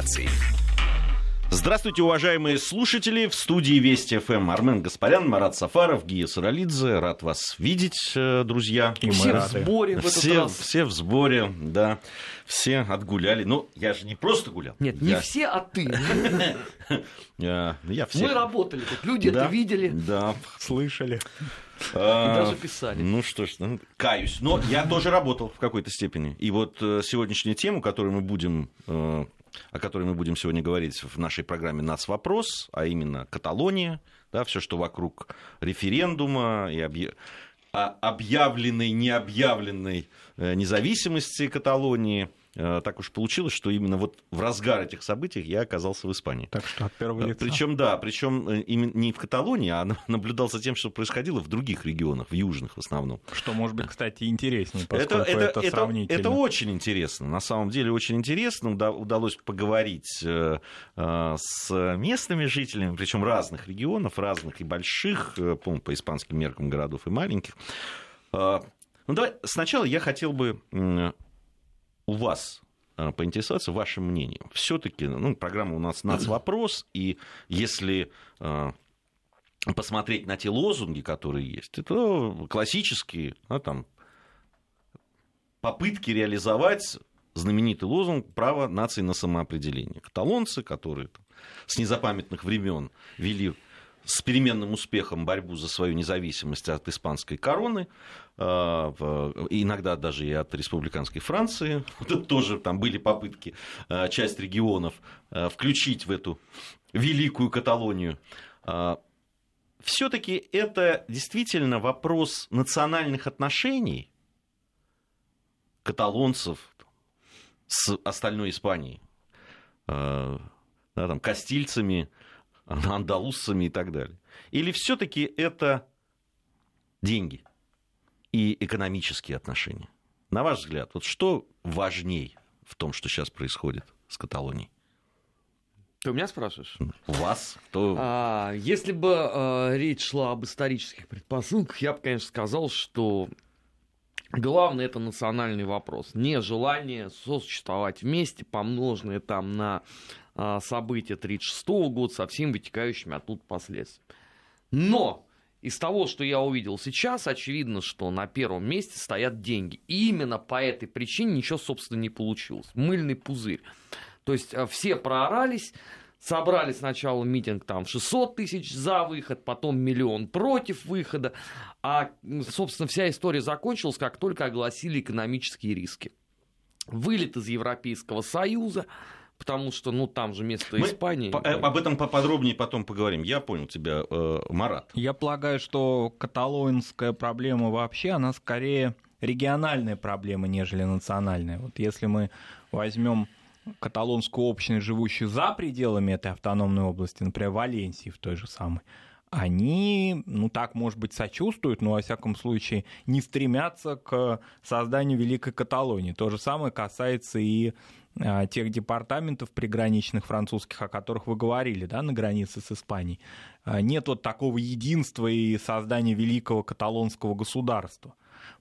информацией. Здравствуйте, уважаемые слушатели. В студии Вести ФМ Армен Гаспарян, Марат Сафаров, Гия Саралидзе. Рад вас видеть, э, друзья. И все в сборе в этот все, раз. Все в сборе, да. Все отгуляли. Ну, я же не просто гулял. Нет, не я... все, а ты. Я, я все. Мы работали тут, люди это видели. Да, слышали. А, И даже писали. Ну что ж, ну, каюсь. Но я тоже работал в какой-то степени. И вот э, сегодняшнюю тему, которую мы будем э, о которой мы будем сегодня говорить в нашей программе «Нац. Вопрос», а именно Каталония, да, все, что вокруг референдума и объ... объявленной, необъявленной э, независимости Каталонии – так уж получилось, что именно вот в разгар этих событий я оказался в Испании. Так что от первого лица. Причем, да, причем э, не в Каталонии, а наблюдал за тем, что происходило в других регионах, в южных в основном. Что может быть, кстати, интереснее, поскольку это, это, это, сравнительно. Это, это очень интересно, на самом деле очень интересно. Удалось поговорить э, с местными жителями, причем разных регионов, разных и больших, по, по испанским меркам городов и маленьких. Ну, давай сначала я хотел бы у вас а, поинтересоваться вашим мнением. Все-таки, ну, программа у нас вопрос, и если а, посмотреть на те лозунги, которые есть, это классические, да, там, попытки реализовать знаменитый лозунг «Право нации на самоопределение». Каталонцы, которые там, с незапамятных времен вели с переменным успехом борьбу за свою независимость от испанской короны, а, иногда даже и от республиканской Франции. Тоже там были попытки а, часть регионов а, включить в эту великую Каталонию. Все-таки это действительно вопрос национальных отношений каталонцев с остальной Испанией, да, там, кастильцами, андалусами и так далее? Или все-таки это деньги и экономические отношения? На ваш взгляд, вот что важней в том, что сейчас происходит с Каталонией? Ты у меня спрашиваешь? У вас? Кто... А, если бы а, речь шла об исторических предпосылках, я бы, конечно, сказал, что главное это национальный вопрос. Не желание сосуществовать вместе, помноженное там на а, события 1936 года со всеми вытекающими оттуда последствиями. Но из того, что я увидел сейчас, очевидно, что на первом месте стоят деньги. И именно по этой причине ничего, собственно, не получилось. Мыльный пузырь. То есть а, все проорались, собрали сначала митинг там 600 тысяч за выход, потом миллион против выхода. А, собственно, вся история закончилась, как только огласили экономические риски. Вылет из Европейского Союза – потому что, ну, там же место Мы Испании. По- э, об этом поподробнее потом поговорим. Я понял тебя, э, Марат. Я полагаю, что каталонская проблема вообще, она скорее региональная проблема, нежели национальная. Вот если мы возьмем каталонскую общность, живущую за пределами этой автономной области, например, Валенсии в той же самой, они, ну так, может быть, сочувствуют, но, во всяком случае, не стремятся к созданию Великой Каталонии. То же самое касается и а, тех департаментов приграничных французских, о которых вы говорили, да, на границе с Испанией. А, нет вот такого единства и создания великого каталонского государства.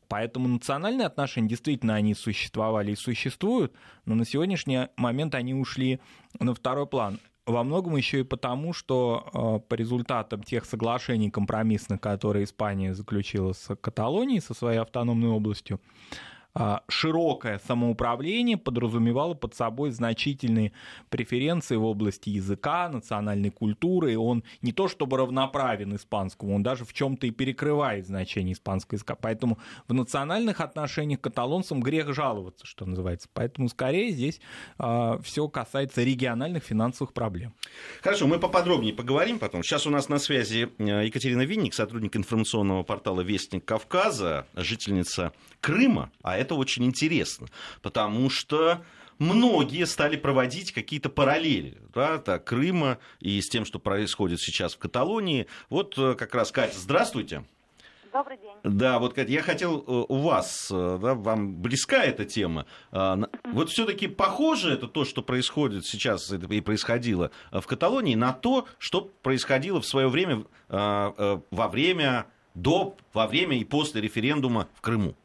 Поэтому национальные отношения действительно они существовали и существуют, но на сегодняшний момент они ушли на второй план. Во многом еще и потому, что э, по результатам тех соглашений компромиссных, которые Испания заключила с Каталонией, со своей автономной областью, широкое самоуправление подразумевало под собой значительные преференции в области языка, национальной культуры, и он не то чтобы равноправен испанскому, он даже в чем-то и перекрывает значение испанского языка. Поэтому в национальных отношениях каталонцам грех жаловаться, что называется. Поэтому скорее здесь э, а, все касается региональных финансовых проблем. Хорошо, мы поподробнее поговорим потом. Сейчас у нас на связи э, Екатерина Винник, сотрудник информационного портала «Вестник Кавказа», жительница Крыма, а это очень интересно, потому что многие стали проводить какие-то параллели да, так, Крыма и с тем, что происходит сейчас в Каталонии. Вот э, как раз, Катя, здравствуйте. Добрый день. Да, вот, Катя, я хотел э, у вас, э, да, вам близка эта тема. А, вот все-таки похоже это то, что происходит сейчас и происходило в Каталонии, на то, что происходило в свое время, во время, до, во время и после референдума в Крыму?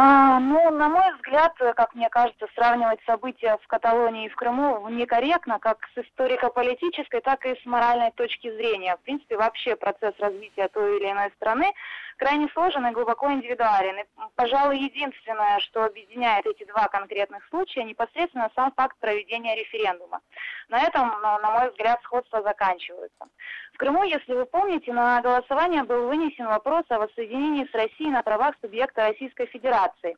А, ну, на мой взгляд, как мне кажется, сравнивать события в Каталонии и в Крыму некорректно, как с историко-политической, так и с моральной точки зрения. В принципе, вообще процесс развития той или иной страны крайне сложен и глубоко индивидуален. И, пожалуй, единственное, что объединяет эти два конкретных случая, непосредственно сам факт проведения референдума. На этом, на мой взгляд, сходство заканчивается. В Крыму, если вы помните, на голосование был вынесен вопрос о воссоединении с Россией на правах субъекта Российской Федерации.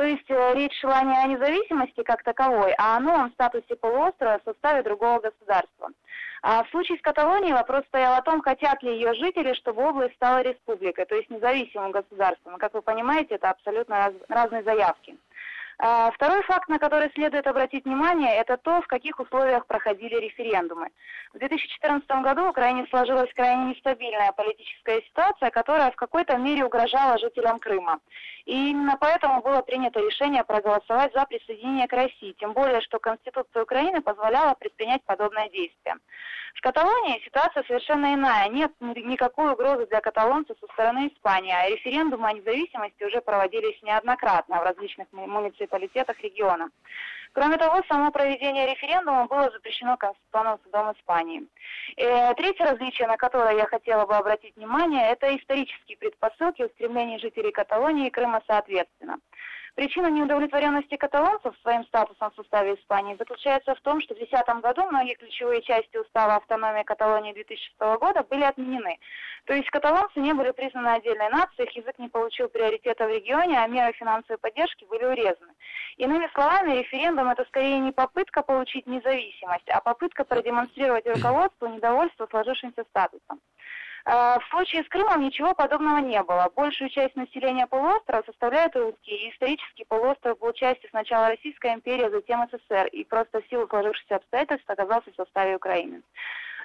То есть э, речь шла не о независимости как таковой, а о новом статусе полуострова в составе другого государства. А в случае с Каталонией вопрос стоял о том, хотят ли ее жители, чтобы область стала республикой, то есть независимым государством. как вы понимаете, это абсолютно раз, разные заявки. А, второй факт, на который следует обратить внимание, это то, в каких условиях проходили референдумы. В 2014 году в Украине сложилась крайне нестабильная политическая ситуация, которая в какой-то мере угрожала жителям Крыма. И именно поэтому было принято решение проголосовать за присоединение к России, тем более, что Конституция Украины позволяла предпринять подобное действие. В Каталонии ситуация совершенно иная. Нет никакой угрозы для каталонцев со стороны Испании, а референдумы о независимости уже проводились неоднократно в различных муниципалитетах региона. Кроме того, само проведение референдума было запрещено Конституционным судом Испании. И э, третье различие, на которое я хотела бы обратить внимание, это исторические предпосылки устремлений жителей Каталонии и Крыма соответственно. Причина неудовлетворенности каталонцев своим статусом в составе Испании заключается в том, что в 2010 году многие ключевые части устава автономии Каталонии 2006 года были отменены. То есть каталонцы не были признаны отдельной нацией, их язык не получил приоритета в регионе, а меры финансовой поддержки были урезаны. Иными словами, референдум это скорее не попытка получить независимость, а попытка продемонстрировать руководству недовольство сложившимся статусом. Э, в случае с Крымом ничего подобного не было. Большую часть населения полуострова составляют русские. И исторически полуостров был частью сначала Российской империи, а затем СССР. И просто в силу сложившихся обстоятельств оказался в составе Украины.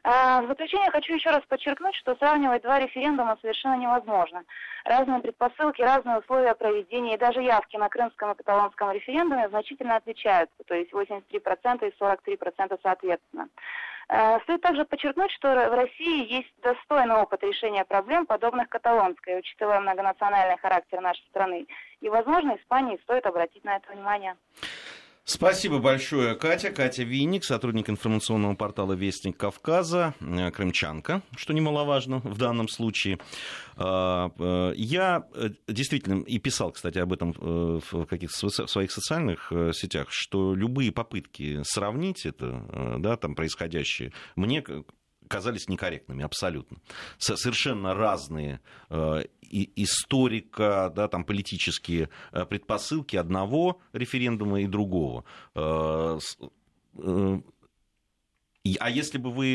Э, в заключение хочу еще раз подчеркнуть, что сравнивать два референдума совершенно невозможно. Разные предпосылки, разные условия проведения и даже явки на крымском и каталонском референдуме значительно отличаются, то есть 83% и 43% соответственно. Э, стоит также подчеркнуть, что в России есть достойный опыт решения проблем, подобных каталонской, учитывая многонациональный характер нашей страны. И, возможно, Испании стоит обратить на это внимание. Спасибо большое, Катя. Катя Винник, сотрудник информационного портала «Вестник Кавказа», э, крымчанка, что немаловажно в данном случае. А, э, я э, действительно и писал, кстати, об этом в каких-то своих социальных сетях, что любые попытки сравнить это, да, там происходящее, мне казались некорректными абсолютно. Совершенно разные э, историка, да, там политические э, предпосылки одного референдума и другого. Э, а если бы вы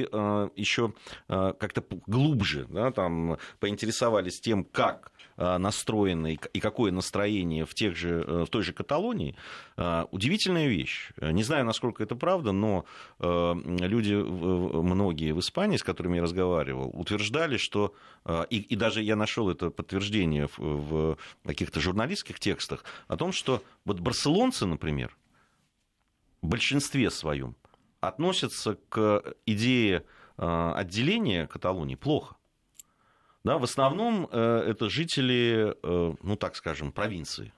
еще как-то глубже да, там, поинтересовались тем, как настроены и какое настроение в, тех же, э, в той же Каталонии, э, удивительная вещь. Не знаю, насколько это правда, но люди, многие в Испании, с которыми я разговаривал, утверждали, что, и, и даже я нашел это подтверждение в, в каких-то журналистских текстах, о том, что вот барселонцы, например, в большинстве своем относятся к идее отделения Каталонии плохо. Да, в основном э, это жители, э, ну так скажем, провинции,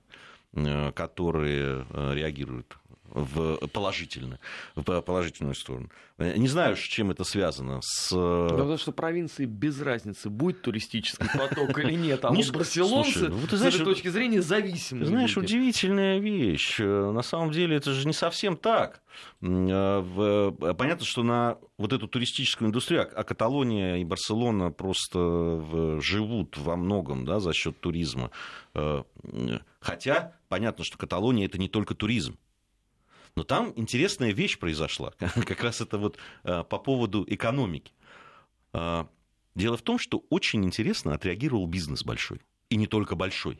э, которые реагируют в положительно, в положительную сторону. Не знаю, с чем это связано. С... Да, потому что провинции без разницы, будет туристический поток или нет. А ну, вот барселонцы, знаешь, с этой точки зрения, зависимы. Знаешь, удивительная вещь. На самом деле это же не совсем так. Понятно, что на вот эту туристическую индустрию, а Каталония и Барселона просто живут во многом да, за счет туризма. Хотя понятно, что Каталония это не только туризм. Но там интересная вещь произошла, как раз это вот э, по поводу экономики. А, дело в том, что очень интересно отреагировал бизнес большой, и не только большой.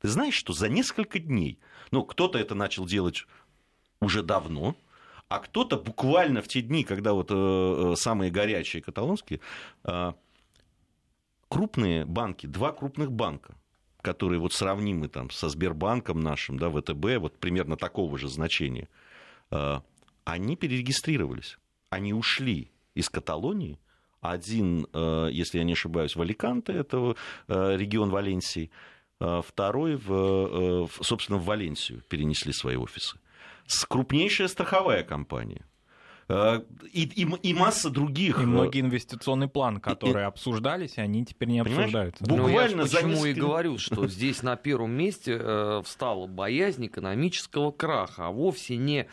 Ты знаешь, что за несколько дней, ну, кто-то это начал делать уже давно, а кто-то буквально в те дни, когда вот э, э самые горячие каталонские, э, крупные банки, два крупных банка, которые вот сравнимы там со Сбербанком нашим, да, ВТБ, вот примерно такого же значения, э, они перерегистрировались, они ушли из Каталонии, один, э, если я не ошибаюсь, в Аликанте, это э, регион Валенсии, второй, в, собственно, в Валенсию перенесли свои офисы. Крупнейшая страховая компания – и, и, и масса других. И многие инвестиционные планы, которые и, обсуждались, они теперь не Понимаешь? обсуждаются. Буквально ну, я почему несколько... и говорю, что здесь на первом месте э, встала боязнь экономического краха, а вовсе не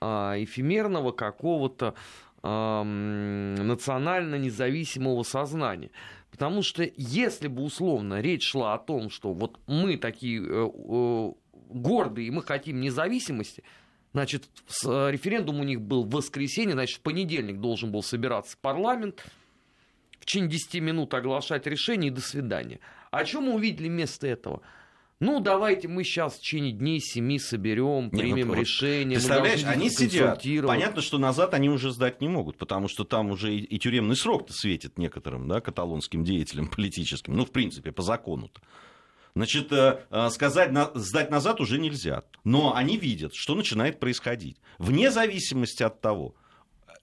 э, эфемерного какого-то э, национально независимого сознания. Потому что если бы условно речь шла о том, что вот мы такие э, э, гордые, и мы хотим независимости, Значит, э, референдум у них был в воскресенье, значит, в понедельник должен был собираться парламент, в течение 10 минут оглашать решение и до свидания. А что мы увидели вместо этого? Ну, давайте мы сейчас в течение дней семи соберем, примем не, ну, решение. Представляешь, они сидят. Понятно, что назад они уже сдать не могут, потому что там уже и, и тюремный срок-то светит некоторым, да, каталонским деятелям политическим. Ну, в принципе, по закону-то. Значит, э, э, сказать, сдать назад уже нельзя. Но они видят, что начинает происходить. Вне зависимости от того,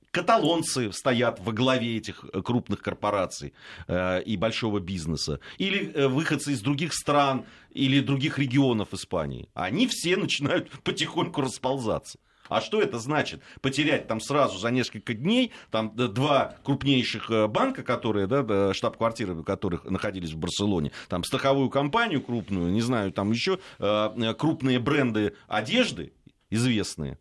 каталонцы стоят во главе этих э, крупных корпораций и большого бизнеса, или выходцы из других стран или других регионов Испании, они все начинают потихоньку расползаться. А что это значит? Потерять там сразу за несколько дней там два крупнейших э, банка, которые, да, штаб-квартиры которых находились в Барселоне, там страховую компанию крупную, не знаю, там еще э, крупные бренды одежды известные.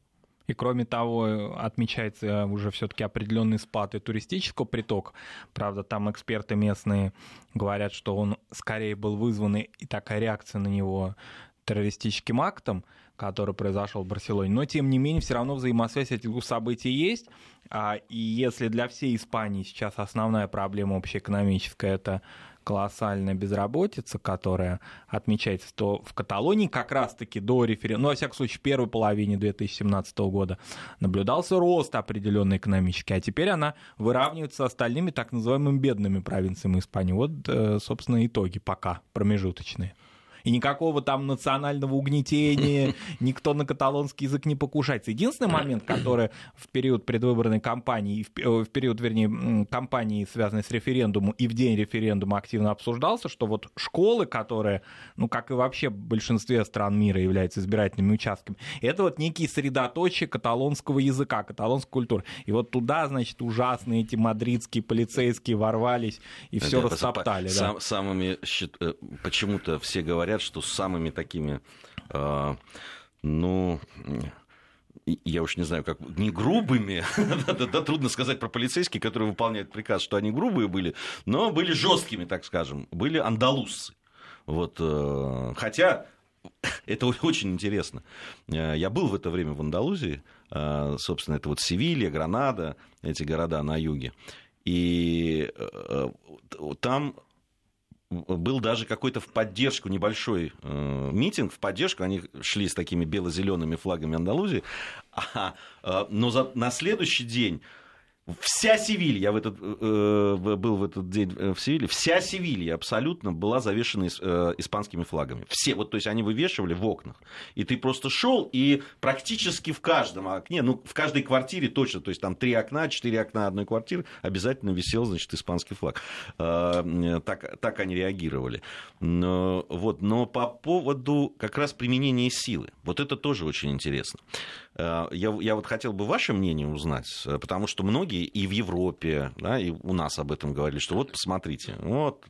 И кроме того, отмечается уже все-таки определенный спад и туристического притока. Правда, там эксперты местные говорят, что он скорее был вызван и такая реакция на него террористическим актом, который произошел в Барселоне. Но, тем не менее, все равно взаимосвязь этих двух событий есть. А, и если для всей Испании сейчас основная проблема общеэкономическая – это колоссальная безработица, которая отмечается, то в Каталонии как раз-таки до референдума, ну, во всяком случае, в первой половине 2017 года наблюдался рост определенный экономический, а теперь она выравнивается с остальными так называемыми бедными провинциями Испании. Вот, э, собственно, итоги пока промежуточные и никакого там национального угнетения, никто на каталонский язык не покушается. Единственный момент, который в период предвыборной кампании, в период, вернее, кампании, связанной с референдумом, и в день референдума активно обсуждался, что вот школы, которые, ну, как и вообще в большинстве стран мира являются избирательными участками, это вот некие средоточие каталонского языка, каталонской культуры. И вот туда, значит, ужасные эти мадридские полицейские ворвались и все да, растоптали. Сам, да. Самыми, э, почему-то все говорят, говорят, что самыми такими, э, ну, я уж не знаю, как не грубыми, да, трудно сказать про полицейские, которые выполняют приказ, что они грубые были, но были жесткими, так скажем, были андалузцы. Вот, э, хотя это очень интересно. Э, я был в это время в Андалузии, э, собственно, это вот Севилья, Гранада, эти города на юге. И э, там был даже какой-то в поддержку небольшой э, митинг, в поддержку, они шли с такими бело-зелеными флагами Андалузии, а, э, но за, на следующий день Вся Севилья, я в этот, э, был в этот день э, в Севилье, вся Севилья абсолютно была завешена э, испанскими флагами. Все, вот, то есть они вывешивали в окнах. И ты просто шел, и практически в каждом окне, ну, в каждой квартире точно, то есть там три окна, четыре окна одной квартиры, обязательно висел, значит, испанский флаг. Э, так, так они реагировали. Но, вот, но по поводу как раз применения силы, вот это тоже очень интересно. Э, я, я вот хотел бы ваше мнение узнать, э, потому что многие и в Европе, да, и у нас об этом говорили, что вот посмотрите, вот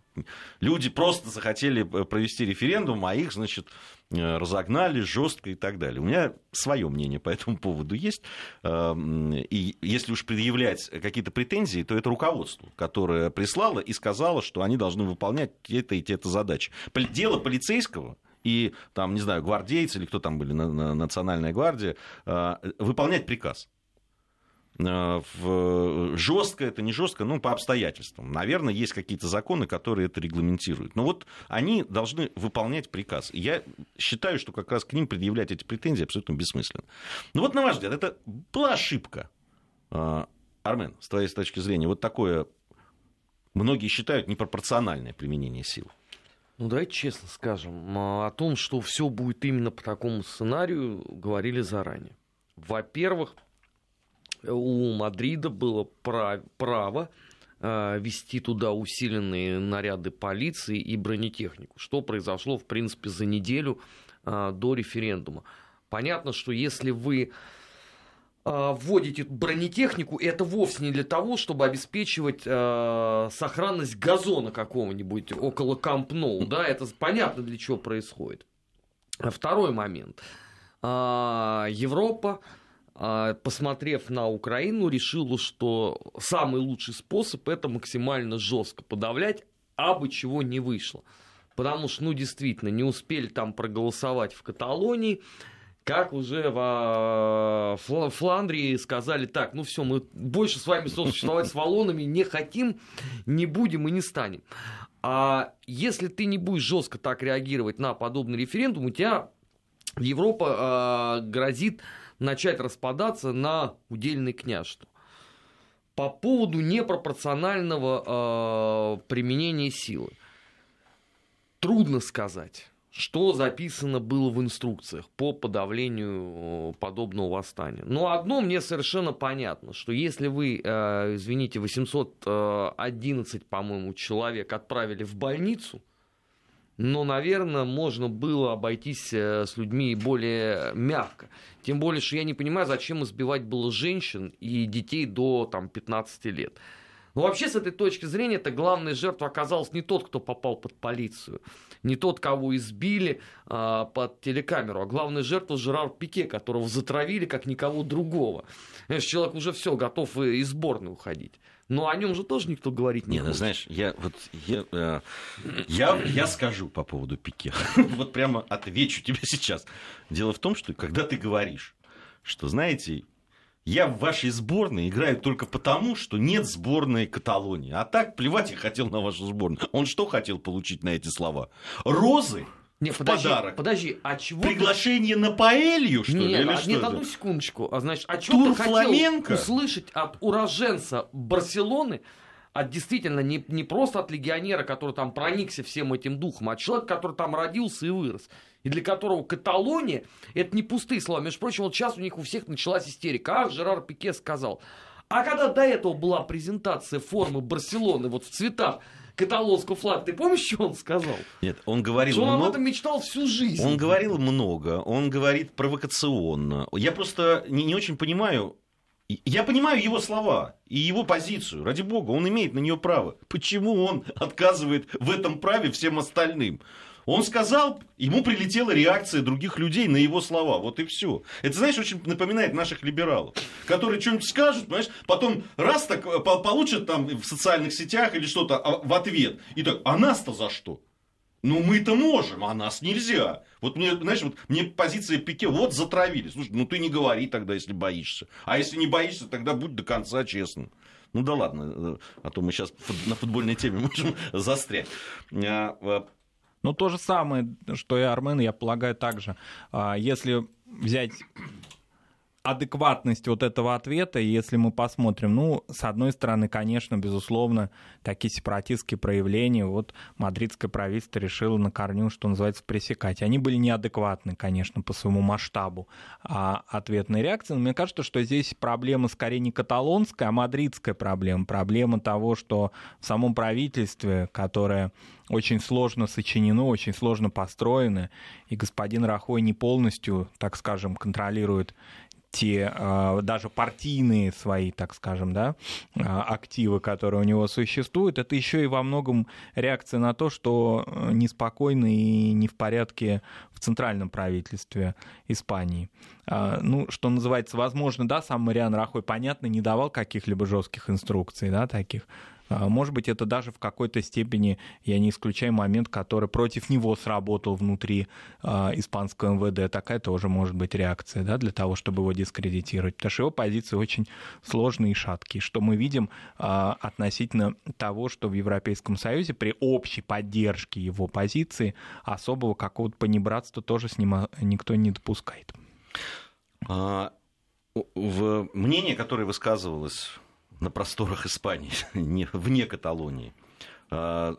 люди просто захотели э, провести референдум, а их, значит, разогнали жестко и так далее. У меня свое мнение по этому поводу есть. И если уж предъявлять какие-то претензии, то это руководство, которое прислало и сказало, что они должны выполнять те-то и те-то задачи. Дело полицейского и там, не знаю, гвардейцы или кто там были, национальная гвардия, э, выполнять приказ. Э, в... Жестко это, не жестко, ну, по обстоятельствам. Наверное, есть какие-то законы, которые это регламентируют. Но вот они должны выполнять приказ. Я считаю, что как раз к ним предъявлять эти претензии абсолютно бессмысленно. Ну вот, на ваш взгляд, это была ошибка. Э, Армен, с твоей точки зрения, вот такое, многие считают, непропорциональное применение сил. Ну, давайте честно скажем, о том, что все будет именно по такому сценарию, говорили заранее. Во-первых, у Мадрида было право э, вести туда усиленные наряды полиции и бронетехнику, что произошло, в принципе, за неделю э, до референдума. Понятно, что если вы вводите бронетехнику, это вовсе не для того, чтобы обеспечивать э, сохранность газона какого-нибудь около Камп Ноу, да, это понятно для чего происходит. Второй момент. Э, Европа а, посмотрев на Украину, решила, что самый лучший способ это максимально жестко подавлять, а бы чего не вышло. Потому что, ну, действительно, не успели там проголосовать в Каталонии, как уже в Фландрии сказали, так, ну все, мы больше с вами сосуществовать с валонами не хотим, не будем и не станем. А если ты не будешь жестко так реагировать на подобный референдум, у тебя Европа э, грозит начать распадаться на удельное княжество. По поводу непропорционального э, применения силы. Трудно сказать, что записано было в инструкциях по подавлению подобного восстания. Но одно мне совершенно понятно, что если вы, э, извините, 811, по-моему, человек отправили в больницу – но, наверное, можно было обойтись э, с людьми более мягко. Тем более, что я не понимаю, зачем избивать было женщин и детей до там, 15 лет. Но вообще, с этой точки зрения, это главная жертва оказалась не тот, кто попал под полицию, не тот, кого избили а, под телекамеру, а главная жертва Жерар Пике, которого затравили как никого другого. Знаешь, человек уже все, готов из сборной уходить. Но о нем же тоже никто говорить не, не ну, знаешь, я вот я, э, я, я скажу по поводу Пике. вот прямо отвечу тебе сейчас. Дело в том, что когда ты говоришь, что, знаете, я в вашей сборной играю только потому, что нет сборной Каталонии. А так плевать я хотел на вашу сборную. Он что хотел получить на эти слова? Розы не, в подожди, подарок. Подожди, а чего? Приглашение ты... на паэлью, что нет, ли? Или а, что нет, это? одну секундочку. А значит, а что ты фламенко? хотел услышать от уроженца Барселоны, от действительно не, не просто от легионера, который там проникся всем этим духом, а человек, который там родился и вырос. И для которого Каталония это не пустые слова. Между прочим, вот сейчас у них у всех началась истерика. Ах, Жерар Пике сказал. А когда до этого была презентация формы Барселоны вот в цветах каталонского флага. Ты помнишь, что он сказал? Нет, он говорил что он много... об этом мечтал всю жизнь. Он говорил много, он говорит провокационно. Я просто не, не очень понимаю, я понимаю его слова и его позицию. Ради бога, он имеет на нее право. Почему он отказывает в этом праве всем остальным? Он сказал, ему прилетела реакция других людей на его слова. Вот и все. Это, знаешь, очень напоминает наших либералов, которые что-нибудь скажут, понимаешь, потом раз так э, получат там в социальных сетях или что-то а, в ответ. И так, а нас-то за что? Ну, мы-то можем, а нас нельзя. Вот мне, знаешь, вот мне позиция Пике, вот затравили. Слушай, ну ты не говори тогда, если боишься. А если не боишься, тогда будь до конца честным. Ну да ладно, э, а то мы сейчас на футбольной теме можем застрять. Ну, то же самое, что и Армен, я полагаю, также. А, если взять адекватность вот этого ответа, если мы посмотрим, ну, с одной стороны, конечно, безусловно, такие сепаратистские проявления, вот мадридское правительство решило на корню, что называется, пресекать. Они были неадекватны, конечно, по своему масштабу а ответной реакции, но мне кажется, что здесь проблема скорее не каталонская, а мадридская проблема. Проблема того, что в самом правительстве, которое очень сложно сочинено, очень сложно построено, и господин Рахой не полностью, так скажем, контролирует те а, даже партийные свои, так скажем, да, а, активы, которые у него существуют, это еще и во многом реакция на то, что э, неспокойно и не в порядке в центральном правительстве Испании. А, ну, что называется, возможно, да, сам Мариан Рахой, понятно, не давал каких-либо жестких инструкций, да, таких, может быть, это даже в какой-то степени, я не исключаю момент, который против него сработал внутри э, испанского МВД. Такая тоже может быть реакция да, для того, чтобы его дискредитировать. Потому что его позиции очень сложные и шаткие. Что мы видим э, относительно того, что в Европейском Союзе при общей поддержке его позиции особого какого-то понебратства тоже с ним никто не допускает. А, в мнение, которое высказывалось на просторах Испании, не, вне Каталонии. А,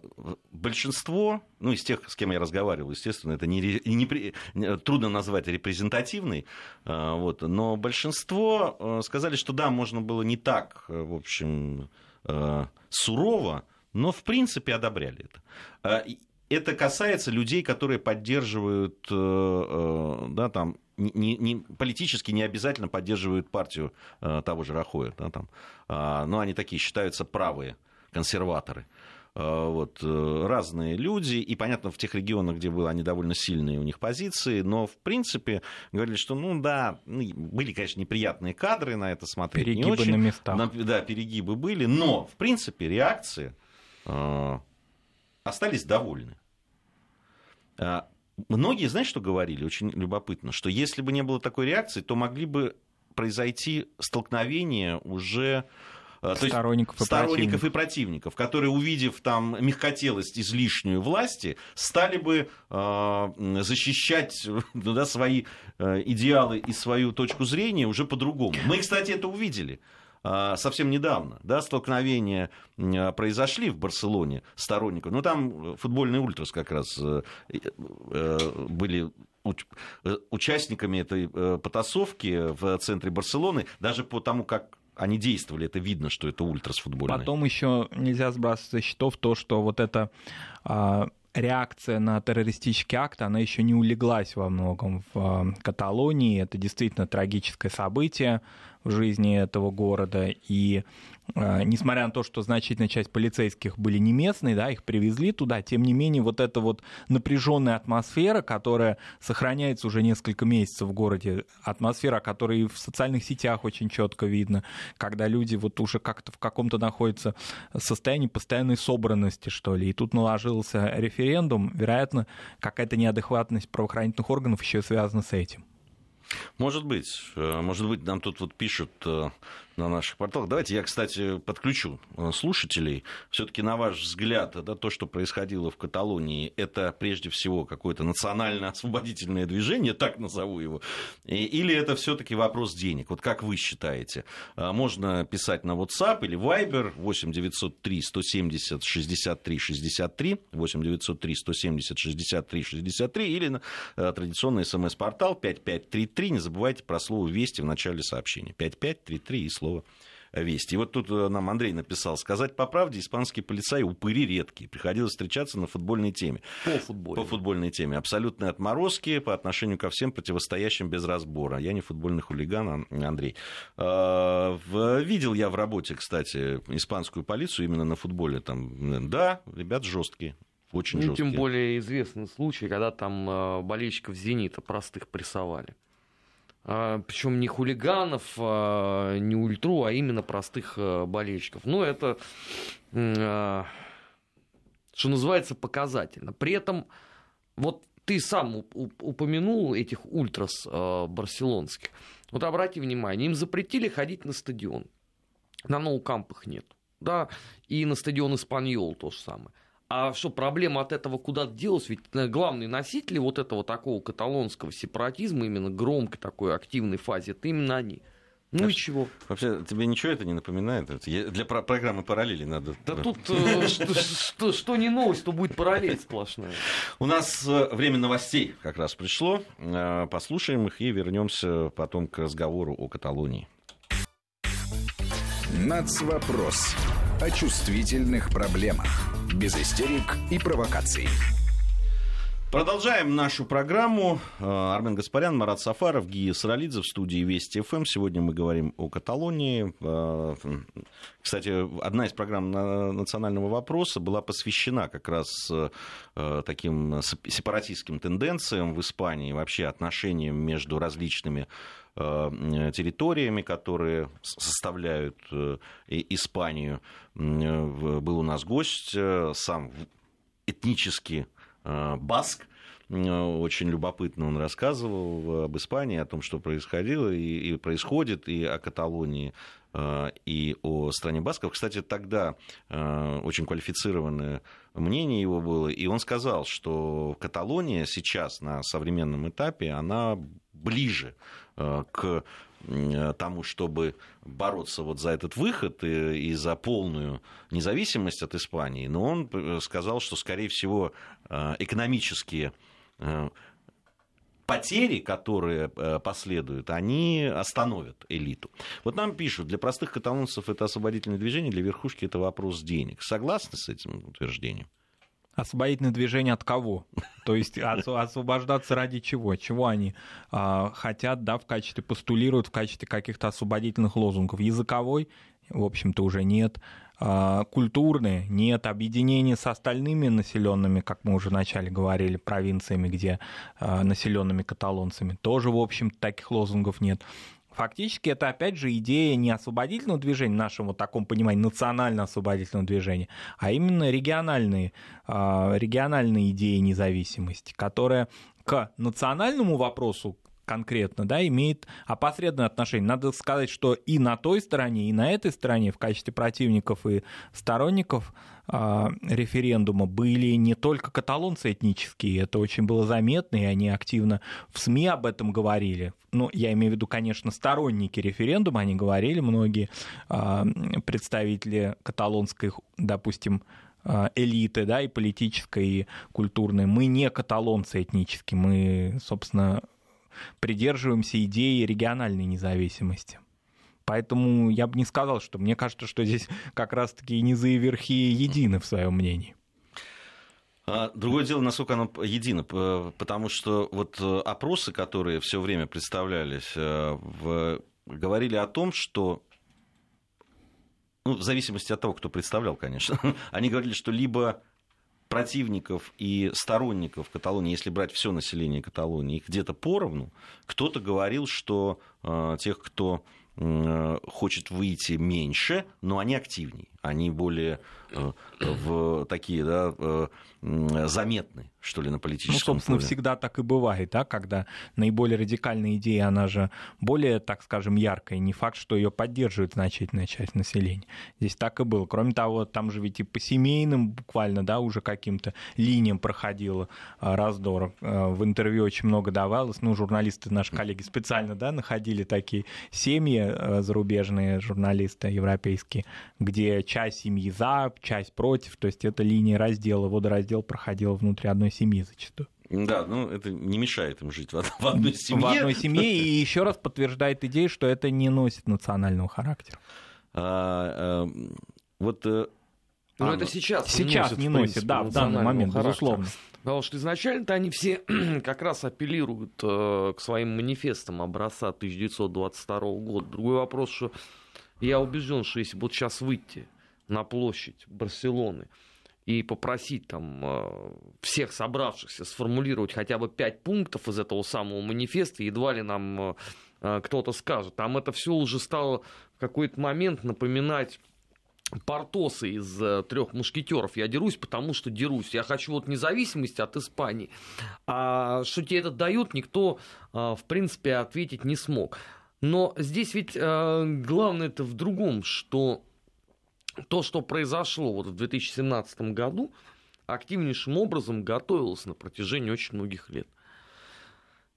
большинство, ну, из тех, с кем я разговаривал, естественно, это не, не, не, трудно назвать репрезентативной, а, вот, но большинство а, сказали, что да, можно было не так, в общем, сурово, но в принципе одобряли это. Это касается людей, которые поддерживают, да, там, не, не, политически не обязательно поддерживают партию того же Рахоя, да, там, но они такие считаются правые консерваторы. Э, вот, э, разные люди, и, понятно, в тех регионах, где были они довольно сильные у них позиции, но, в принципе, говорили, что, ну, да, ну, были, конечно, неприятные кадры на это смотреть. Перегибы не очень, на местах. На, да, перегибы были, но, в принципе, реакции э, остались довольны. Э, многие, знаешь, что говорили? Очень любопытно, что если бы не было такой реакции, то могли бы произойти столкновение уже то сторонников, есть, и, сторонников противников. и противников, которые, увидев там мягкотелость излишнюю власти, стали бы э, защищать ну, да, свои э, идеалы и свою точку зрения уже по-другому. Мы, кстати, это увидели совсем недавно, да, столкновения произошли в Барселоне сторонников, ну там футбольные ультрас как раз были участниками этой потасовки в центре Барселоны, даже по тому, как они действовали, это видно, что это ультрас футбольные. Потом еще нельзя сбрасывать со счетов то, что вот эта а, реакция на террористический акт, она еще не улеглась во многом в а, Каталонии. Это действительно трагическое событие в жизни этого города. И э, несмотря на то, что значительная часть полицейских были не местные, да, их привезли туда, тем не менее вот эта вот напряженная атмосфера, которая сохраняется уже несколько месяцев в городе, атмосфера, которая в социальных сетях очень четко видно, когда люди вот уже как-то в каком-то находятся состоянии постоянной собранности, что ли, и тут наложился референдум, вероятно, какая-то неадекватность правоохранительных органов еще связана с этим. Может быть. Э, может быть, нам тут вот пишут э, на наших порталах. Давайте я, кстати, подключу э, слушателей. Все-таки, на ваш взгляд, да, то, что происходило в Каталонии, это прежде всего какое-то национально-освободительное движение, так назову его, или это все-таки вопрос денег? Вот как вы считаете? Можно писать на WhatsApp или Viber 8 903 170 63 63, 8 903 170 63 63, или на традиционный смс-портал 5533. Не забывайте про слово «Вести» в начале сообщения. 5533 и слово слово вести. И вот тут э, нам Андрей написал, сказать по правде, испанские полицаи упыри редкие. Приходилось встречаться на футбольной теме. По футбольной. По футбольной теме. Абсолютные отморозки по отношению ко всем противостоящим без разбора. Я не футбольный хулиган, Андрей. А, видел я в работе, кстати, испанскую полицию именно на футболе. Там, да, ребят жесткие. Очень ну, жесткие. Тем более известный случай, когда там э, болельщиков «Зенита» простых прессовали. А, Причем не хулиганов, а, не ультру, а именно простых э, болельщиков. Ну, это, а, что называется, показательно. При этом, вот ты сам упомянул этих ультрас барселонских. Вот обрати внимание, им запретили ходить на стадион. На ноукампах нет. Да, и на стадион Испаньол то же самое. А что, проблема от этого куда-то делась? Ведь э, главные носители вот этого такого каталонского сепаратизма, именно громкой такой активной фазе, это именно они. Ну а и чего? Вообще, тебе ничего это не напоминает? Для программы параллели надо... Да тут э, что не новость, то будет параллель сплошная. У нас э, время новостей как раз пришло. Послушаем их и вернемся потом к разговору о Каталонии. Нацвопрос о чувствительных проблемах без истерик и провокаций. Продолжаем нашу программу. Э, Армен Гаспарян, Марат Сафаров, Гия Саралидзе в студии Вести ФМ. Сегодня мы говорим о Каталонии. Э, кстати, одна из программ национального вопроса была посвящена как раз э, таким сепаратистским тенденциям в Испании, вообще отношениям между различными территориями, которые составляют Испанию. Был у нас гость, сам этнически Баск, очень любопытно он рассказывал об Испании, о том, что происходило и, и происходит, и о Каталонии, и о стране Басков. Кстати, тогда очень квалифицированное мнение его было, и он сказал, что Каталония сейчас на современном этапе, она ближе к тому, чтобы бороться вот за этот выход и, и за полную независимость от Испании, но он сказал, что, скорее всего, экономические потери, которые э, последуют, они остановят элиту. Вот нам пишут, для простых каталонцев это освободительное движение, для верхушки это вопрос денег. Согласны с этим утверждением? Освободительное движение от кого? То есть освобождаться ради чего? Чего они а, хотят, да, в качестве, постулируют в качестве каких-то освободительных лозунгов? Языковой, в общем-то, уже нет. А, культурные, нет. Объединения с остальными населенными, как мы уже вначале говорили, провинциями, где а, населенными каталонцами, тоже, в общем-то, таких лозунгов нет. Фактически это, опять же, идея не освободительного движения, в вот таком понимании, национально-освободительного движения, а именно региональные, а, региональные идеи независимости, которая к национальному вопросу конкретно, да, имеет опосредованное отношение. Надо сказать, что и на той стороне, и на этой стороне в качестве противников и сторонников э, референдума были не только каталонцы этнические, это очень было заметно, и они активно в СМИ об этом говорили. Ну, я имею в виду, конечно, сторонники референдума, они говорили, многие э, представители каталонской, допустим, элиты, да, и политической, и культурной. Мы не каталонцы этнические, мы, собственно, придерживаемся идеи региональной независимости. Поэтому я бы не сказал, что мне кажется, что здесь как раз-таки низы и верхи едины в своем мнении. А, другое дело, насколько оно едино, потому что вот э, опросы, которые все время представлялись, э, говорили о том, что ну, в зависимости от того, кто представлял, конечно, они говорили, что либо противников и сторонников Каталонии, если брать все население Каталонии, их где-то поровну, кто-то говорил, что э, тех, кто э, хочет выйти меньше, но они активнее, они более э, в такие да, э, заметны что ли, на политическом Ну, собственно, поле. всегда так и бывает, да, когда наиболее радикальная идея, она же более, так скажем, яркая. Не факт, что ее поддерживает значительная часть населения. Здесь так и было. Кроме того, там же ведь и по семейным буквально, да, уже каким-то линиям проходило а, раздор. А, в интервью очень много давалось. Ну, журналисты, наши коллеги специально, да, находили такие семьи а, зарубежные, журналисты европейские, где часть семьи за, часть против. То есть это линия раздела, водораздел проходил внутри одной семьи зачастую. Да, ну это не мешает им жить в одной семье. В одной семье и еще раз подтверждает идею, что это не носит национального характера. А, а, вот э, но а, это сейчас сейчас не носит, не носит да, в данный момент, характера. безусловно. Потому что изначально-то они все как раз апеллируют э, к своим манифестам образца 1922 года. Другой вопрос, что я убежден, что если вот сейчас выйти на площадь Барселоны, и попросить там э, всех собравшихся сформулировать хотя бы пять пунктов из этого самого манифеста, едва ли нам э, э, кто-то скажет. Там это все уже стало в какой-то момент напоминать Портосы из трех мушкетеров. Я дерусь, потому что дерусь. Я хочу вот независимости от Испании. А что тебе это дают, никто, в принципе, ответить не смог. Но здесь ведь главное это в другом, что то, что произошло вот в 2017 году, активнейшим образом готовилось на протяжении очень многих лет.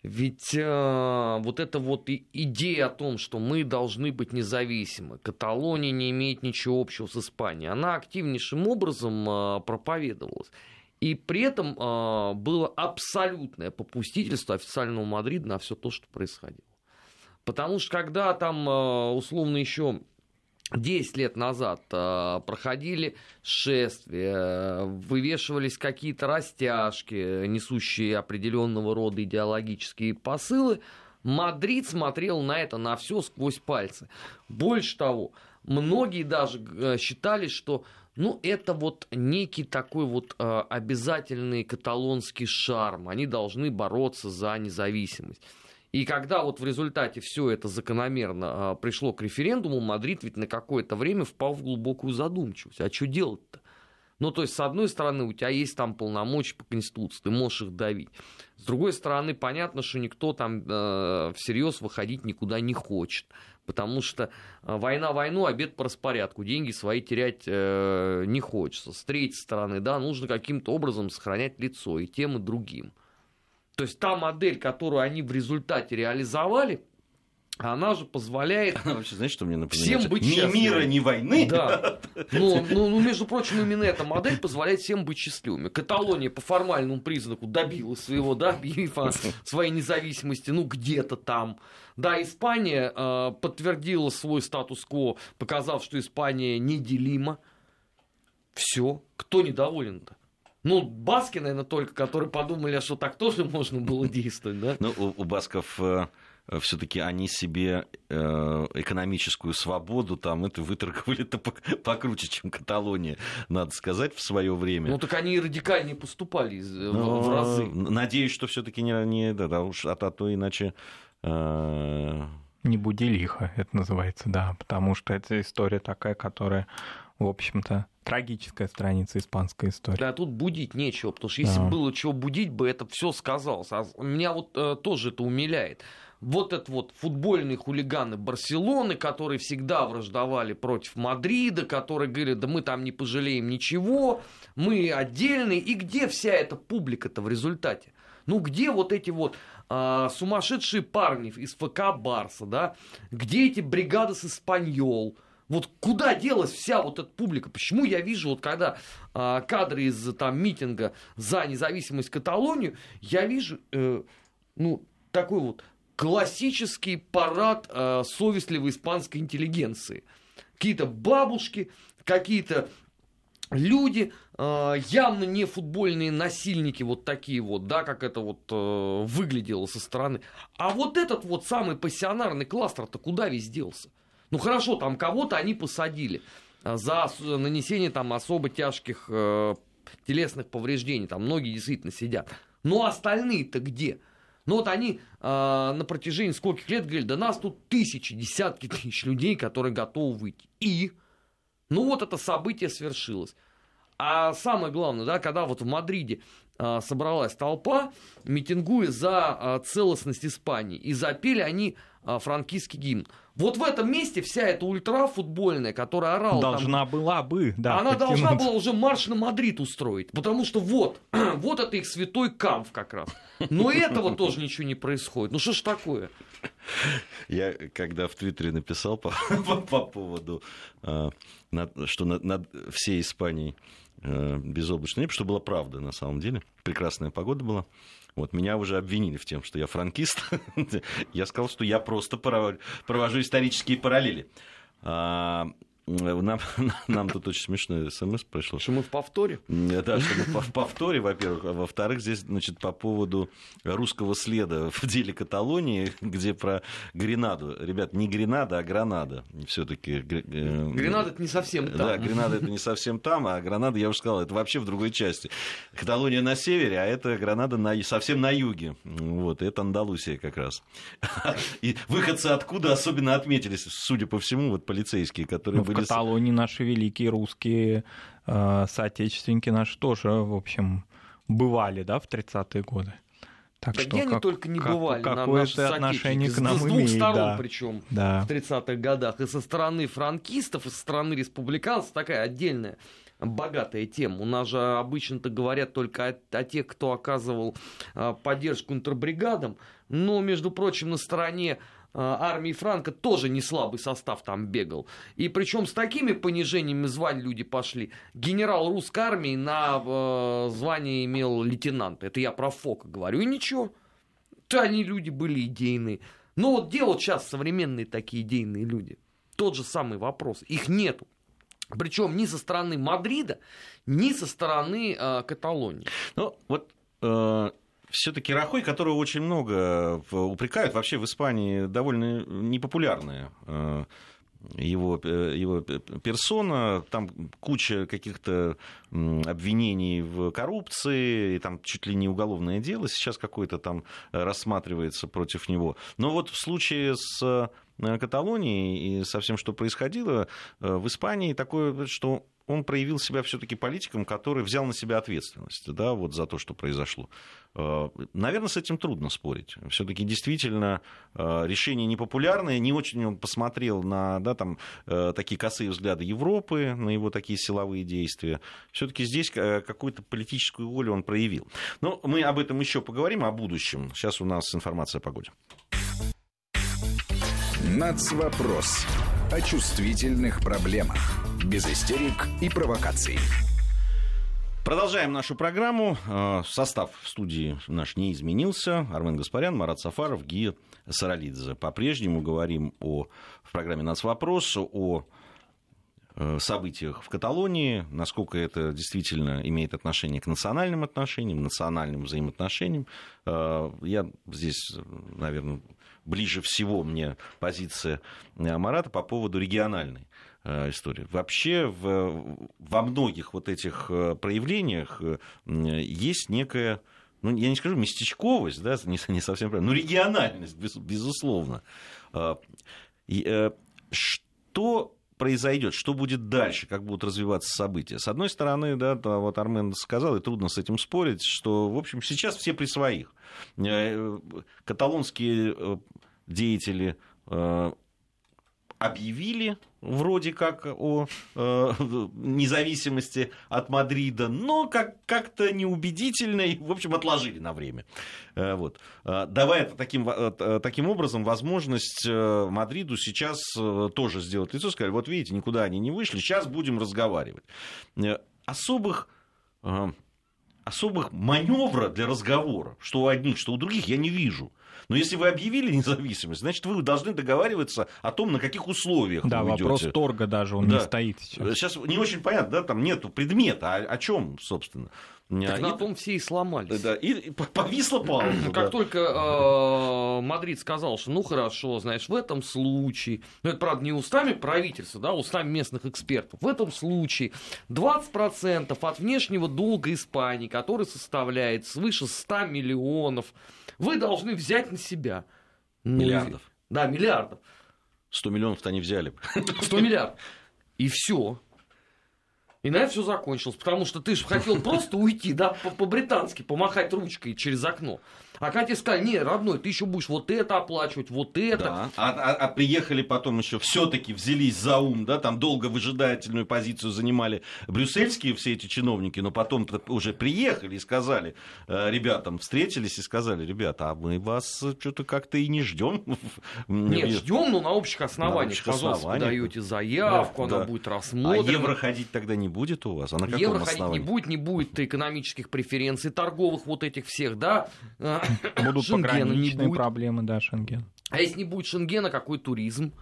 Ведь э, вот эта вот идея о том, что мы должны быть независимы, Каталония не имеет ничего общего с Испанией, она активнейшим образом э, проповедовалась. И при этом э, было абсолютное попустительство официального Мадрида на все то, что происходило. Потому что когда там э, условно еще 10 лет назад э, проходили шествия, вывешивались какие-то растяжки, несущие определенного рода идеологические посылы, Мадрид смотрел на это на все сквозь пальцы. Больше того, многие даже э, считали, что ну, это вот некий такой вот э, обязательный каталонский шарм. Они должны бороться за независимость. И когда вот в результате все это закономерно а, пришло к референдуму, Мадрид ведь на какое-то время впал в глубокую задумчивость. А что делать-то? Ну, то есть, с одной стороны, у тебя есть там полномочия по Конституции, ты можешь их давить. С другой стороны, понятно, что никто там э, всерьез выходить никуда не хочет. Потому что э, война войну, обед по распорядку, деньги свои терять э, не хочется. С третьей стороны, да, нужно каким-то образом сохранять лицо и тем, и другим. То есть та модель, которую они в результате реализовали, она же позволяет Она вообще, знаешь, что мне Всем быть Ни счастливым. мира, ни войны. Да. Ну, ну, ну, между прочим, именно эта модель позволяет всем быть счастливыми. Каталония по формальному признаку добилась своего, да, своей независимости, ну, где-то там. Да, Испания э, подтвердила свой статус-кво, показав, что Испания неделима. Все. Кто недоволен-то? Ну, баски, наверное, только, которые подумали, что так тоже можно было действовать, да? Ну, у, у басков все-таки они себе э, экономическую свободу там это выторговали-то пок- покруче, чем Каталония, надо сказать, в свое время. Ну, так они и радикальнее поступали Но в разы. Надеюсь, что все-таки не, не да, да уж, а то, а то иначе. э, Не буди лихо, это называется, да, потому что это история такая, которая, в общем-то, трагическая страница испанской истории. Да, тут будить нечего, потому что если Да. бы было чего будить бы, это все сказалось. А меня вот э, тоже это умиляет. Вот это вот футбольные хулиганы Барселоны, которые всегда враждовали против Мадрида, которые говорят, да мы там не пожалеем ничего, мы отдельные. И где вся эта публика-то в результате? Ну где вот эти вот а, сумасшедшие парни из ФК Барса, да? Где эти бригады с Испаньол? Вот куда делась вся вот эта публика? Почему я вижу, вот когда а, кадры из там митинга за независимость Каталонию, я вижу, э, ну, такой вот классический парад э, совестливой испанской интеллигенции. Какие-то бабушки, какие-то люди, э, явно не футбольные насильники, вот такие вот, да, как это вот э, выглядело со стороны. А вот этот вот самый пассионарный кластер-то куда весь делся? Ну хорошо, там кого-то они посадили э, за нанесение там особо тяжких э, телесных повреждений, там многие действительно сидят. Но остальные-то где? Ну вот они э, на протяжении скольких лет говорили, да нас тут тысячи, десятки тысяч людей, которые готовы выйти. И? Ну вот это событие свершилось. А самое главное, да, когда вот в Мадриде а, собралась толпа, митингуя за а, целостность Испании, и запели они а, франкистский гимн. Вот в этом месте вся эта ультра футбольная, которая орала там Должна была бы, да, она должна подтянуться. была уже марш на Мадрид устроить, потому что вот, вот это их святой Kampf как раз. Но этого тоже ничего не происходит. Ну что ж такое? Я когда в Твиттере написал по, по, по поводу, э, над- что над, над всей Испанией э, безоблачно небо, что была правда на самом деле. Прекрасная погода была. Вот, меня уже обвинили в тем, что я франкист. Я сказал, что я просто провожу, провожу исторические параллели. А, нам, нам тут очень смешное смс пришло. Что мы в повторе? Да, что мы в повторе, во-первых. А во-вторых, здесь, значит, по поводу русского следа в деле Каталонии, где про Гренаду. Ребят, не Гренада, а Гранада. Все-таки. Гренада это не совсем там. Да, Гренада это не совсем там, а Гранада, я уже сказал, это вообще в другой части. Каталония на севере, а это Гранада на, совсем на юге. Вот, это Андалусия как раз. И выходцы откуда особенно отметились, судя по всему, вот полицейские, которые Ну, были... Каталонии наши великие русские э, соотечественники наши тоже, в общем, бывали, да, в 30-е годы. Так Да что где они как- только не как- бывали, на наши отношение к нам С двух имеет, сторон да. причем. Да. в 30-х годах. И со стороны франкистов, и со стороны республиканцев такая отдельная богатая тема. У нас же обычно-то говорят только о, о тех, кто оказывал а, поддержку интербригадам. Но, между прочим, на стороне армии Франка тоже не слабый состав там бегал. И причем с такими понижениями званий люди пошли. Генерал русской армии на э, звание имел лейтенант. Это я про Фока говорю. И ничего. То они люди были идейные. Но вот где вот сейчас современные такие идейные люди? Тот же самый вопрос. Их нету. Причем ни со стороны Мадрида, ни со стороны э, Каталонии. Ну, вот все-таки Рахой, которого очень много в- упрекают, вообще в Испании довольно непопулярная э, его, э, его персона, там куча каких-то обвинений в коррупции, и там чуть ли не уголовное дело сейчас какое-то там э, рассматривается против него. Но вот в случае с э, Каталонией и со всем, что происходило э, в Испании, такое, что он проявил себя все-таки политиком, который взял на себя ответственность да, вот за то, что произошло. Э, Наверное, с этим трудно спорить. Все-таки действительно решение непопулярное. Не очень он посмотрел на да, там, такие косые взгляды Европы, на его такие силовые действия. Все-таки здесь какую-то политическую волю он проявил. Но мы об этом еще поговорим, о будущем. Сейчас у нас информация о погоде. Нацвопрос. О чувствительных проблемах. Без истерик и провокаций. Продолжаем нашу программу. Э, Состав в студии наш не изменился. Армен Гаспарян, Марат Сафаров, Гия Саралидзе. По-прежнему говорим о, в программе «Нацвопрос» о э, событиях в Каталонии, насколько это действительно имеет отношение к национальным отношениям, национальным взаимоотношениям. Э, Я здесь, наверное, ближе всего мне позиция Марата по поводу региональной э, истории. Вообще в, во многих вот этих э, проявлениях э, есть некая, ну, я не скажу местечковость, да, не, не совсем правильно, но региональность, без, безусловно. Что произойдет, что будет дальше, как будут развиваться события. С одной стороны, да, вот Армен сказал, и трудно с этим спорить, что, в общем, сейчас все при своих. Каталонские деятели объявили вроде как о э, независимости от Мадрида, но как- как-то неубедительно и, в общем, отложили на время. Э, вот. Э, давая таким, э, таким образом возможность э, Мадриду сейчас э, тоже сделать лицо, сказать, вот видите, никуда они не вышли, сейчас будем разговаривать. Э, особых э, особых маневра для разговора, что у одних, что у других, я не вижу. Но если вы объявили независимость, значит, вы должны договариваться о том, на каких условиях Да, вы вопрос идете. торга даже, он Да. не стоит сейчас. Сейчас не очень понятно, да, там нету предмета, о, о чем, собственно. Так И- на том все и сломались. да, и, повисла пауза. Да. Как только э, Мадрид сказал, что ну хорошо, знаешь, в этом случае, ну это правда не устами правительства, да, а устами местных экспертов, в этом случае 20% от внешнего долга Испании, который составляет свыше 100 миллионов, вы должны взять на себя. Ну, Миллиардов. Да, миллиардов. 100 миллионов-то они взяли. 100 миллиардов. И все. И на это все закончилось, потому что ты же хотел просто уйти, да, по- по-британски, помахать ручкой через окно. А когда тебе сказали, не, родной, ты еще будешь вот это оплачивать, вот это. Да. А, а- а приехали потом еще все-таки взялись за ум, да, там долго выжидательную позицию занимали брюссельские все эти чиновники, но потом уже приехали и сказали э, ребятам, встретились и сказали, ребята, а мы вас что-то как-то и не ждем. Нет, ждем, но на общих основаниях. общих Пожалуйста, основаниях. подаете заявку, Да, она да. будет А рассмотрена. евро ходить тогда не будет у вас? А на Евро ходить не будет, не будет экономических преференций, торговых вот этих всех, да. Будут Шенгена не пограничные будет. проблемы, да, Шенген. А если не будет Шенгена, какой туризм?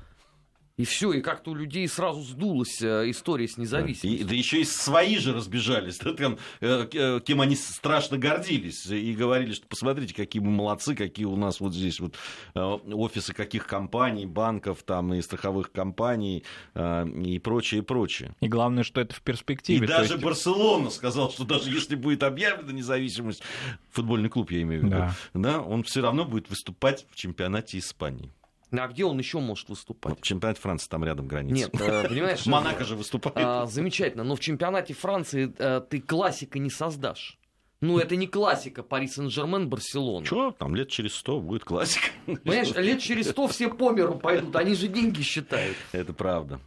И все, и как-то у людей сразу сдулась э, история с И, независимостью. да еще и свои же разбежались, да, там, э, э, кем они страшно гордились и говорили, что посмотрите, какие мы молодцы, какие у нас вот здесь вот э, офисы каких компаний, банков там и страховых компаний э, и прочее, и прочее. И главное, что это в И перспективе. то даже есть- Барселона сказал, что даже если будет объявлена независимость, футбольный клуб я имею в виду, Да. да, он все равно будет выступать в чемпионате Испании. А где он еще может Ну, выступать? чемпионат Франции там рядом граница. Нет, э, понимаешь... Монако же выступает. а, замечательно, но в чемпионате Франции э, ты классика не создашь. Ну, это не классика Пари Сен-Жермен, Барселона. Что там лет через сто будет классика. Понимаешь, лет через сто все по миру пойдут, они же деньги считают. Это правда.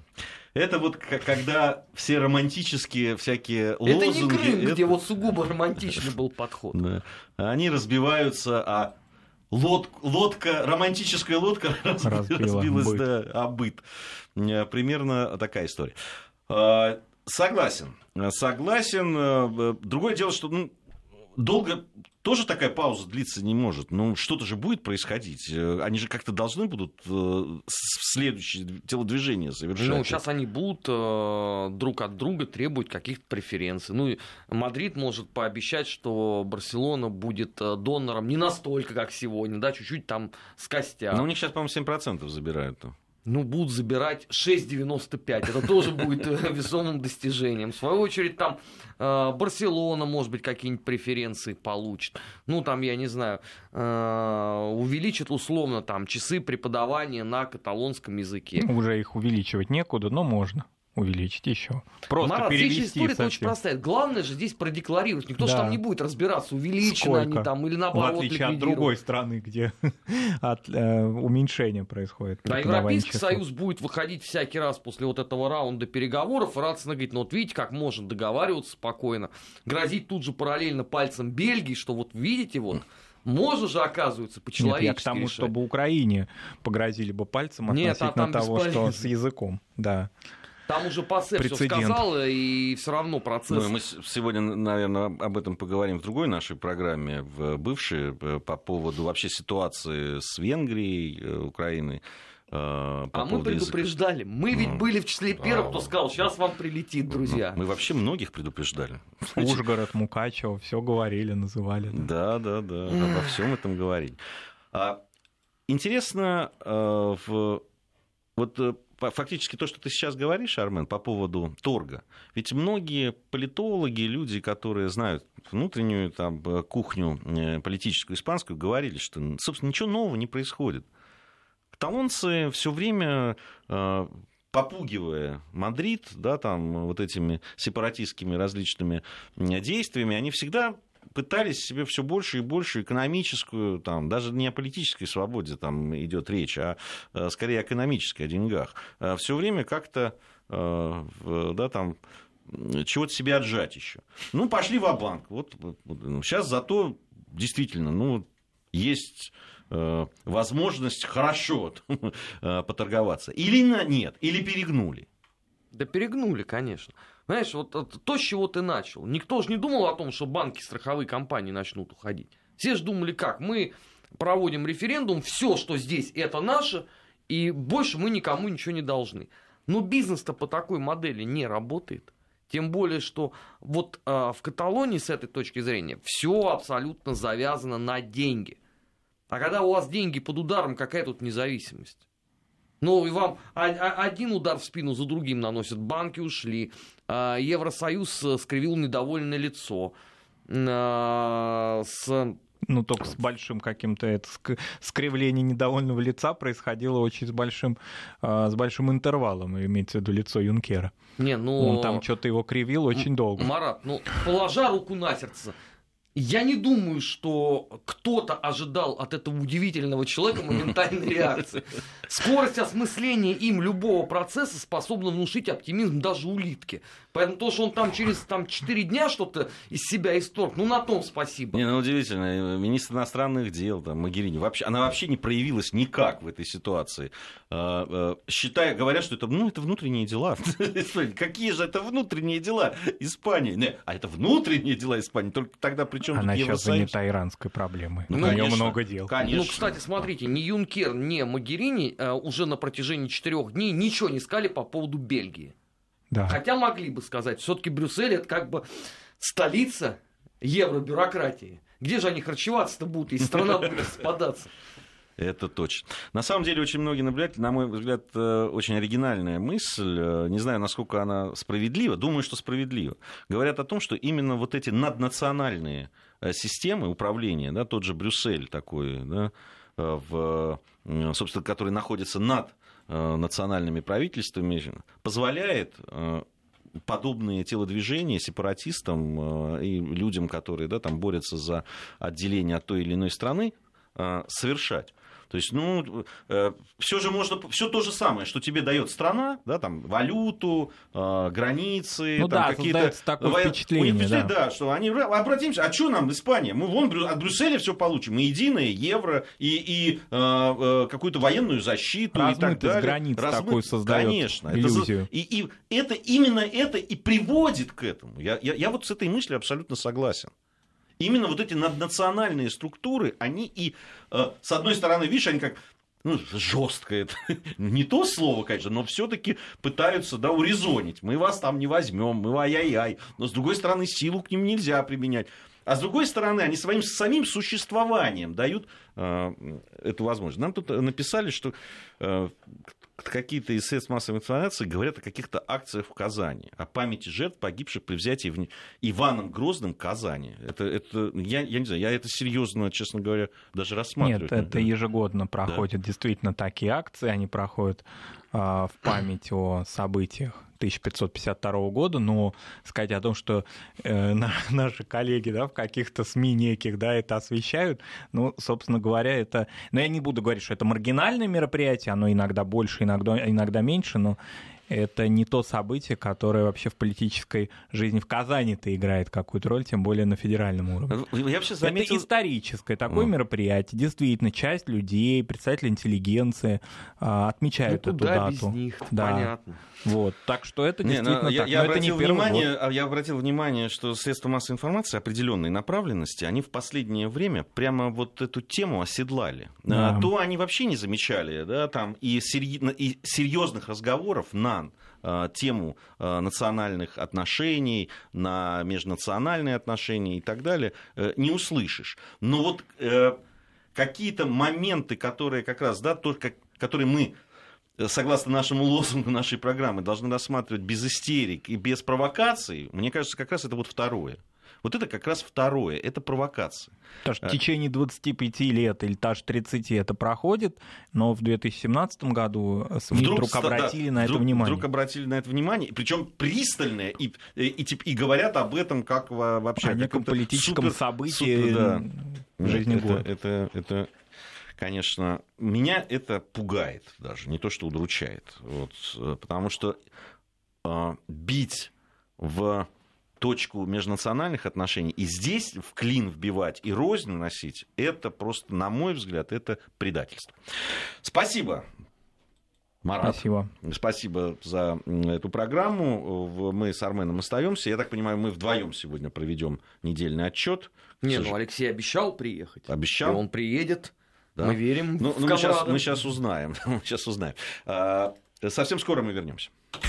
Это вот когда все романтические всякие Это не лозунги... Крым, где это- вот сугубо романтичный был подход. Да. Они разбиваются, а лод- лодка, романтическая лодка разби- Разбила разбилась быт. да, о быт. Э, Примерно такая история. А, Согласен. Согласен. Э, Другое дело, что ну, долго тоже такая пауза длиться не может. Ну, что-то же будет происходить. Э, Они же как-то должны будут э, следующее телодвижение совершать. Ну, сейчас они будут э, друг от друга требовать каких-то преференций. Ну, и Мадрид может пообещать, что Барселона будет донором не настолько, как сегодня, да, чуть-чуть там с костя. Но у них сейчас, по-моему, 7% забирают. Ну, будут забирать 6,95. Это тоже будет э, весомым достижением. В свою очередь, там э, Барселона, может быть, какие-нибудь преференции получит. Ну, там, я не знаю, э, увеличит условно там часы преподавания на каталонском языке. Уже их увеличивать некуда, но можно увеличить еще. Просто Марат, здесь же перевести история очень простая. Главное же здесь продекларировать. Никто же Да. там не будет разбираться, увеличены они Сколько? там или В наоборот отличие от другой страны, где от, э, уменьшения происходит. Да, Европейский. Союз будет выходить всякий раз после вот этого раунда переговоров и радостно говорить, ну вот видите, как можно договариваться спокойно, грозить тут же параллельно пальцем Бельгии, что вот видите, вот Можно же, оказывается, по-человечески Нет, я к тому, решать. чтобы Украине погрозили бы пальцем Нет, а относительно там того, что с языком. Да. Там уже ПАСЕ все сказал, и все равно процесс... Ну, мы сегодня, наверное, об этом поговорим в другой нашей программе, в бывшей, э, по поводу вообще ситуации с Венгрией, э, Украиной. э, По а мы поводу языка. предупреждали. Мы ведь Ну, были в числе первых, кто сказал, сейчас вам прилетит, друзья. Мы вообще многих предупреждали. Ужгород, Мукачево, все говорили, называли. да. Да, да, да, обо всем этом говорить. А, Интересно, э, в- вот э, фактически то, что ты сейчас говоришь, Армен, по поводу торга. Ведь многие политологи, люди, которые знают внутреннюю там, э, кухню э, политическую испанскую, говорили, что, собственно, ничего нового не происходит. Каталонцы все время э, попугивая Мадрид, да, там вот этими сепаратистскими различными действиями, они всегда пытались себе все больше и больше экономическую, там, даже не о политической свободе там идет речь, а э, скорее экономической, о деньгах. Все время как-то э, да, там, чего-то себе отжать еще. Ну, пошли в банк Вот, вот, ну, сейчас зато действительно, ну, есть э, возможность хорошо э, поторговаться. Или нет, или перегнули. Да перегнули, конечно. Знаешь, вот это то, с чего ты начал. Никто же не думал о том, что банки, страховые компании начнут уходить. Все же думали, как мы проводим референдум, все, что здесь, это наше, и больше мы никому ничего не должны. Но бизнес-то по такой модели не работает. Тем более, что вот а, в Каталонии с этой точки зрения все абсолютно завязано на деньги. А когда у вас деньги под ударом, какая тут независимость? Ну, и вам один удар в спину за другим наносят. Банки ушли. а, Евросоюз э, скривил недовольное лицо. А, С... Ну, только с большим каким-то это ск- скривление недовольного лица происходило очень с большим, а, с большим интервалом, имеется в виду лицо Юнкера. Не, ну... Он там что-то его кривил очень долго. Марат, ну, положа руку на сердце, я не думаю, что кто-то ожидал от этого удивительного человека моментальной реакции. Скорость осмысления им любого процесса способна внушить оптимизм даже улитке. Поэтому то, что он там через там, 4 дня что-то из себя исторг, ну на том спасибо. Не, ну удивительно, министр иностранных дел, там, Магерини, вообще, она вообще не проявилась никак в этой ситуации. А, а, Считая, говорят, что это, ну, это внутренние дела. Какие же это внутренние дела Испании? Не, а это внутренние дела Испании, только тогда при чем Она тут сейчас Евросоюз? занята иранской проблемой. Ну, У нее много дел. Конечно. Ну, кстати, смотрите, ни Юнкер, ни Магерини э, уже на протяжении четырех дней ничего не сказали по поводу Бельгии. Да. Хотя могли бы сказать, все-таки Брюссель это как бы столица евробюрократии. Где же они харчеваться-то будут, если страна будет распадаться? Это точно. На самом деле, очень многие наблюдатели, на мой взгляд, э, очень оригинальная мысль. э, Не знаю, насколько она справедлива. Думаю, что справедлива. Говорят о том, что именно вот эти наднациональные э, системы управления, да, тот же Брюссель такой, да, в, собственно, который находится над национальными правительствами, позволяет подобные телодвижения сепаратистам и людям, которые да, там борются за отделение от той или иной страны, совершать. То есть, ну, все же можно, все то же самое, что тебе дает страна, да, там, валюту, э, границы, Ну там, да, какие-то... такое воен- впечатление, впечатление, да. да, что они, обратимся, а что нам Испания? Мы вон от Брюсселя все получим, мы единое евро и, и э, э, какую-то военную защиту и так Размытость далее. границ Размы- такую создает Конечно. Это иллюзию. за- и, и это именно это и приводит к этому. Я, я, я вот с этой мыслью абсолютно согласен. Именно вот эти наднациональные структуры, они и, э, с одной стороны, видишь, они как ну, жестко это не то слово, конечно, но все-таки пытаются да, урезонить. Мы вас там не возьмем, мы ай-яй-яй. Но с другой стороны, силу к ним нельзя применять. А с другой стороны, они своим самим существованием дают э, эту возможность. Нам тут написали, что э, какие-то из средств массовой информации говорят о каких-то акциях в Казани, о памяти жертв, погибших при взятии в... Иваном Грозным Казани. Это, это я, я не знаю, я это серьезно, честно говоря, даже рассматриваю. Нет, это ежегодно проходят действительно такие акции, они проходят а, в память о событиях 1552 года, но сказать о том, что э, на- наши коллеги да, в каких-то СМИ неких да, это освещают, ну, собственно говоря, это... Но я не буду говорить, что это маргинальное мероприятие, оно иногда больше, иногда, иногда меньше, но это не то событие, которое вообще в политической жизни в Казани-то играет какую-то роль, тем более на федеральном уровне. Я вообще заметил... Это историческое такое mm. мероприятие. Действительно, часть людей, представители интеллигенции а, отмечают ну, эту куда дату. без них да. понятно. Вот, так что это не, действительно ну, я, так. Я, это обратил не внимание, год. я обратил внимание, что средства массовой информации определенной направленности, они в последнее время прямо вот эту тему оседлали. Да. То они вообще не замечали, да, там и, серьез, и серьезных разговоров на тему национальных отношений, на межнациональные отношения и так далее, не услышишь. Но вот какие-то моменты, которые как раз, да, только, которые мы согласно нашему лозунгу нашей программы, должны рассматривать без истерик и без провокаций, мне кажется, как раз это вот второе. Вот это как раз второе, это провокация. Потому что в течение 25 лет или даже 30 это проходит, но в 2017 году СМИ вдруг, вдруг обратили да, на вдруг, это внимание. Вдруг обратили на это внимание, причем пристальное, и, и, и, и говорят об этом как вообще... О неком политическом супер, событии супер, да. в жизни это, города. Это, это, это, конечно, меня это пугает даже, не то что удручает. Вот, потому что э, бить в точку межнациональных отношений и здесь в клин вбивать и рознь носить, это просто, на мой взгляд, это предательство. Спасибо. Марат. Спасибо. Спасибо за эту программу. Мы с Арменом остаемся. Я так понимаю, мы вдвоем сегодня проведем недельный отчет. Не, ну Алексей обещал приехать. Обещал. И он приедет. Да? Мы верим. Ну, в ну мы, сейчас, мы сейчас узнаем. мы сейчас узнаем. Совсем скоро мы вернемся.